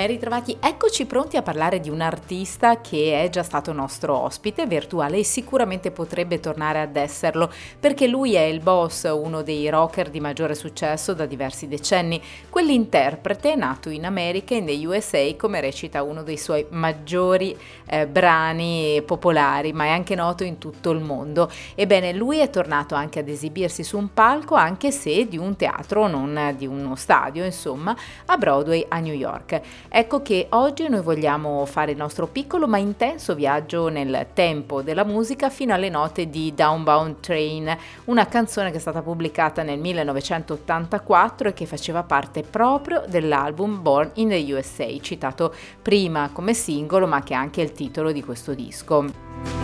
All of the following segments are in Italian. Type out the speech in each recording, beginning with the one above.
Ben ritrovati, eccoci pronti a parlare di un artista che è già stato nostro ospite virtuale e sicuramente potrebbe tornare ad esserlo perché lui è il boss, uno dei rocker di maggiore successo da diversi decenni. Quell'interprete, nato in America e negli USA, come recita uno dei suoi maggiori eh, brani popolari, ma è anche noto in tutto il mondo. Ebbene, lui è tornato anche ad esibirsi su un palco, anche se di un teatro, non di uno stadio, insomma, a Broadway a New York. Ecco che oggi noi vogliamo fare il nostro piccolo ma intenso viaggio nel tempo della musica fino alle note di Downbound Train, una canzone che è stata pubblicata nel 1984 e che faceva parte proprio dell'album Born in the USA, citato prima come singolo ma che è anche il titolo di questo disco.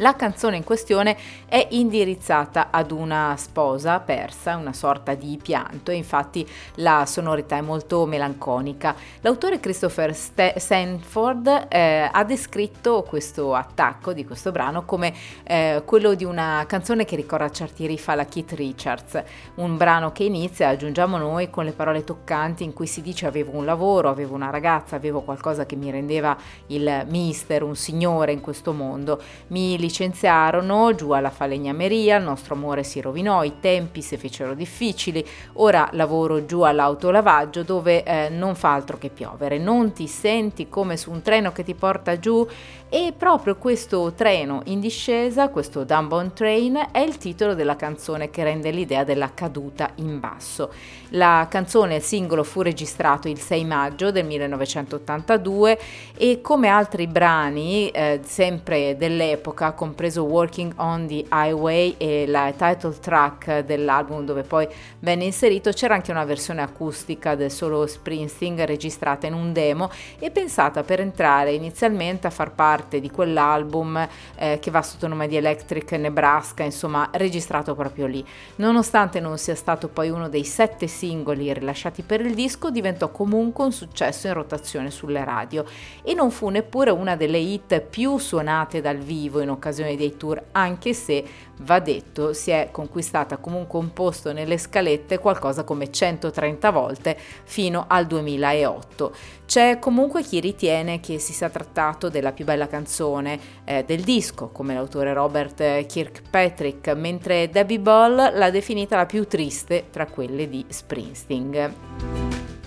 La canzone in questione è indirizzata ad una sposa persa, una sorta di pianto, e infatti la sonorità è molto melanconica. L'autore Christopher St- Sanford eh, ha descritto questo attacco di questo brano come eh, quello di una canzone che ricorda certi riff alla Keith Richards, un brano che inizia, aggiungiamo noi, con le parole toccanti in cui si dice avevo un lavoro, avevo una ragazza, avevo qualcosa che mi rendeva il mister, un signore in questo mondo. Mi licenziarono giù alla falegnameria, il nostro amore si rovinò, i tempi si fecero difficili, ora lavoro giù all'autolavaggio dove eh, non fa altro che piovere, non ti senti come su un treno che ti porta giù e proprio questo treno in discesa, questo Dunbound Train, è il titolo della canzone che rende l'idea della caduta in basso. La canzone, il singolo, fu registrato il 6 maggio del 1982 e come altri brani, eh, sempre dell'epoca, compreso Working on the Highway e la title track dell'album dove poi venne inserito, c'era anche una versione acustica del solo Springsteen registrata in un demo e pensata per entrare inizialmente a far parte di quell'album eh, che va sotto nome di Electric Nebraska, insomma registrato proprio lì. Nonostante non sia stato poi uno dei sette singoli rilasciati per il disco, diventò comunque un successo in rotazione sulle radio e non fu neppure una delle hit più suonate dal vivo in occasione dei tour, anche se va detto si è conquistata comunque un posto nelle scalette qualcosa come 130 volte fino al 2008. C'è comunque chi ritiene che si sia trattato della più bella canzone eh, del disco, come l'autore Robert Kirkpatrick, mentre Debbie Ball l'ha definita la più triste tra quelle di Springsteen.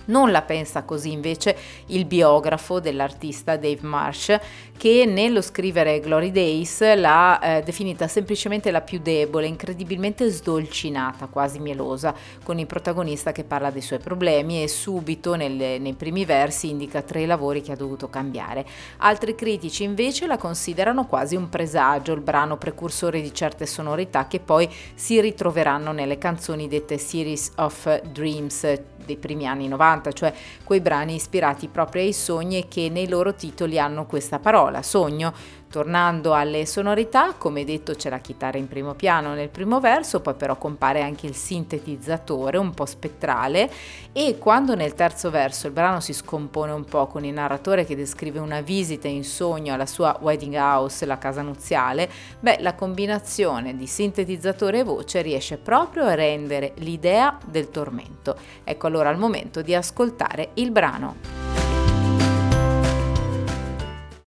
Non la pensa così invece il biografo dell'artista Dave Marsh, che nello scrivere Glory Days l'ha eh, definita semplicemente la più debole, incredibilmente sdolcinata, quasi mielosa, con il protagonista che parla dei suoi problemi e subito nelle, nei primi versi indica tre lavori che ha dovuto cambiare. Altri critici invece la considerano quasi un presagio, il brano precursore di certe sonorità che poi si ritroveranno nelle canzoni dette Series of Dreams dei primi anni 90, cioè quei brani ispirati proprio ai sogni e che nei loro titoli hanno questa parola, sogno, Tornando alle sonorità, come detto c'è la chitarra in primo piano nel primo verso, poi però compare anche il sintetizzatore un po' spettrale e quando nel terzo verso il brano si scompone un po' con il narratore che descrive una visita in sogno alla sua wedding house, la casa nuziale, beh la combinazione di sintetizzatore e voce riesce proprio a rendere l'idea del tormento. Ecco allora il momento di ascoltare il brano.